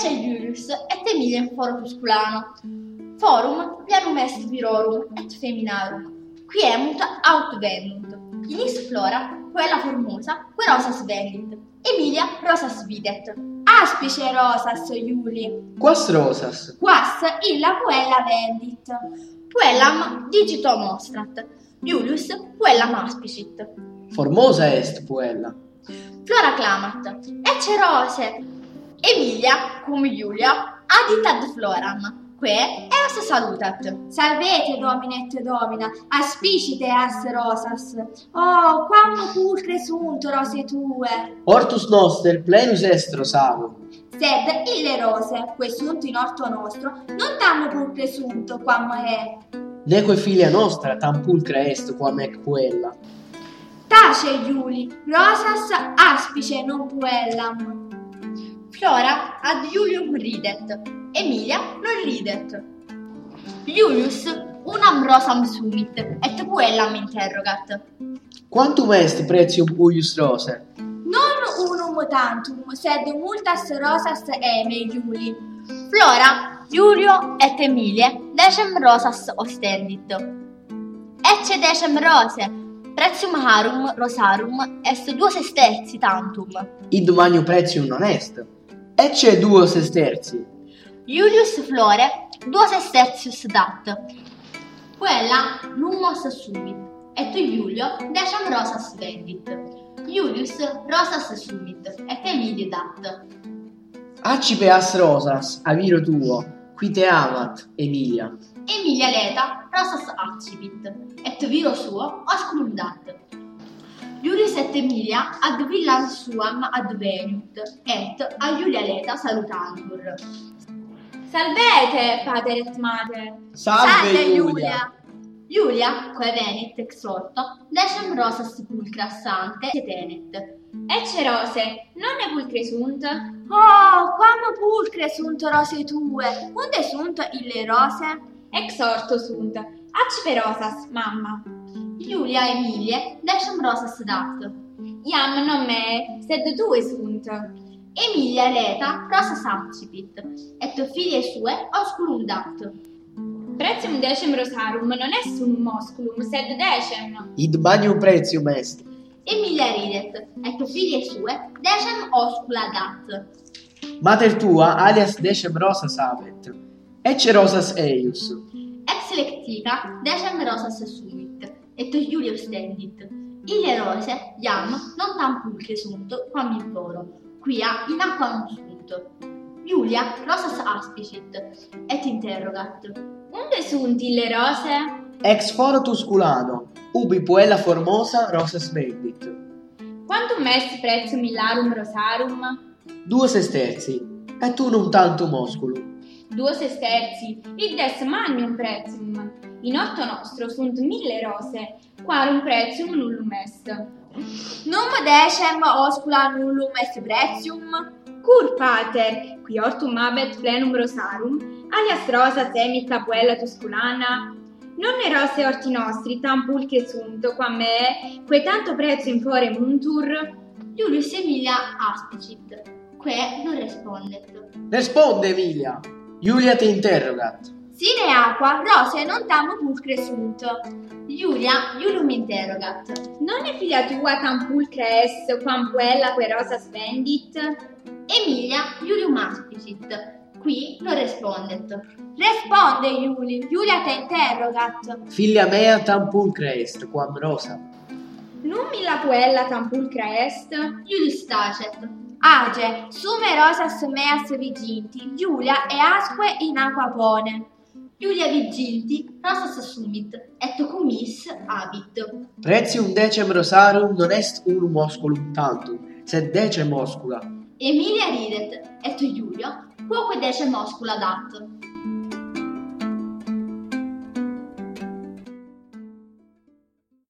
Ecce Julius et Emilia in foro tusculano. Forum vianum est virorum et feminarum. Qui emunt aut venunt. Inis flora, quella formosa, que rosas vendit. Emilia rosas videt. Aspice rosas, Iuli. Quas rosas? Quas illa puella vendit. Puellam digito mostrat. Julius puellam aspicit. Formosa est puella. Flora clamat. Ecce rose. Emilia, cum Iulia, adit ad floram. Que eos salutat. Salvete, domine et domina, aspicite as rosas. Oh, quam pulcre sunt rose tue. Hortus noster plenus est rosarum. Sed ille rose, que sunt in orto nostro, non tam pulcre sunt quam è. Neque filia nostra tam pulcra est quam ec puella. Tace, Iuli, rosas aspice non puellam. Flora ad Iulium ridet. Emilia non ridet. Iulius unam rosam sumit et puellam interrogat. Quantum est pretium uius rose? Non unum tantum, sed multas rosas eme, Iuli. Flora, Iulio et Emilie decem rosas ostendit. Ecce decem rose, pretium harum rosarum est duos esterzi tantum. Id magno pretium non est. Ecce duos esterzi. Iulius Flore duos estertius dat. Quella numos sumit, et Iulio decem rosas vendit. Iulius rosas sumit, et Emilie dat. Accipe as rosas, a viro tuo, qui te amat, Emilia. Emilia Leta rosas accipit, et viro suo osculum dat. Iulius et Emilia ad villam suam adveniut, et a Iulia Leta salutantur. Salvete, pater et mater. Salve, Iulia. Iulia, quae venit ex orto, decem rosas pulcras ante tenet. Ecce rose, non ne pulcre sunt? Oh, quam pulcre sunt rose tue. Unde sunt ille rose? Ex orto sunt. Accipe rosas, mamma. Iulia Emilie decem rosas dat. Iam non me, sed due sunt. Emilia Leta rosas accipit, et filie sue osculum dat. Pretium decem rosarum non est unum osculum, sed decem. Id magnum pretium est. Emilia ridet, et filie sue decem oscula dat. Mater tua alias decem rosas habet. Ecce rosas eius. Ex lectica decem rosas sumit, et Iulia ostendit. Ille rose, iam, non tam pulcre sunt, quam in foro, quia in aqua non sunt. Iulia rosas aspicit, et interrogat. Unde sunt ille rose? Ex foro tusculano, ubi puella formosa rosas vendit. Quantum est pretium illarum rosarum? Duos esterzi, et unum tantum osculum. Duos esterzi, id est magnum pretium. In orto nostro sunt mille rose, quarum pretium nullum est. Num decem oscula nullum est pretium? Cur pater, qui ortum habet plenum rosarum, alias rosa semita puella tusculana, non ne rose orti nostri tam pulche sunt, quam me, que tanto pretium fore muntur, Iulius Emilia aspicit, que non respondet. Responde, Emilia. Iulia te interrogat. Sine aqua, rose non tam pulcre sunt. Iulia Iulium interrogat. Non è figlia tua tam pulcra est, quam puella que rosas vendit? Emilia Iulium aspicit, qui non respondet. Responde, Iuli, Iulia te interrogat. Filia mea tam pulcra est, quam rosa. Numilla puella tampulcra est, iulius tacet. Age, sume rosas meas viginti, Giulia e asque in aqua pone. Iulia viginti rosas sumit, et comis habit. Pretium decem rosarum non est unum osculum tantum, sed decem oscula. Emilia ridet, et Iulio, quoque decem oscula dat.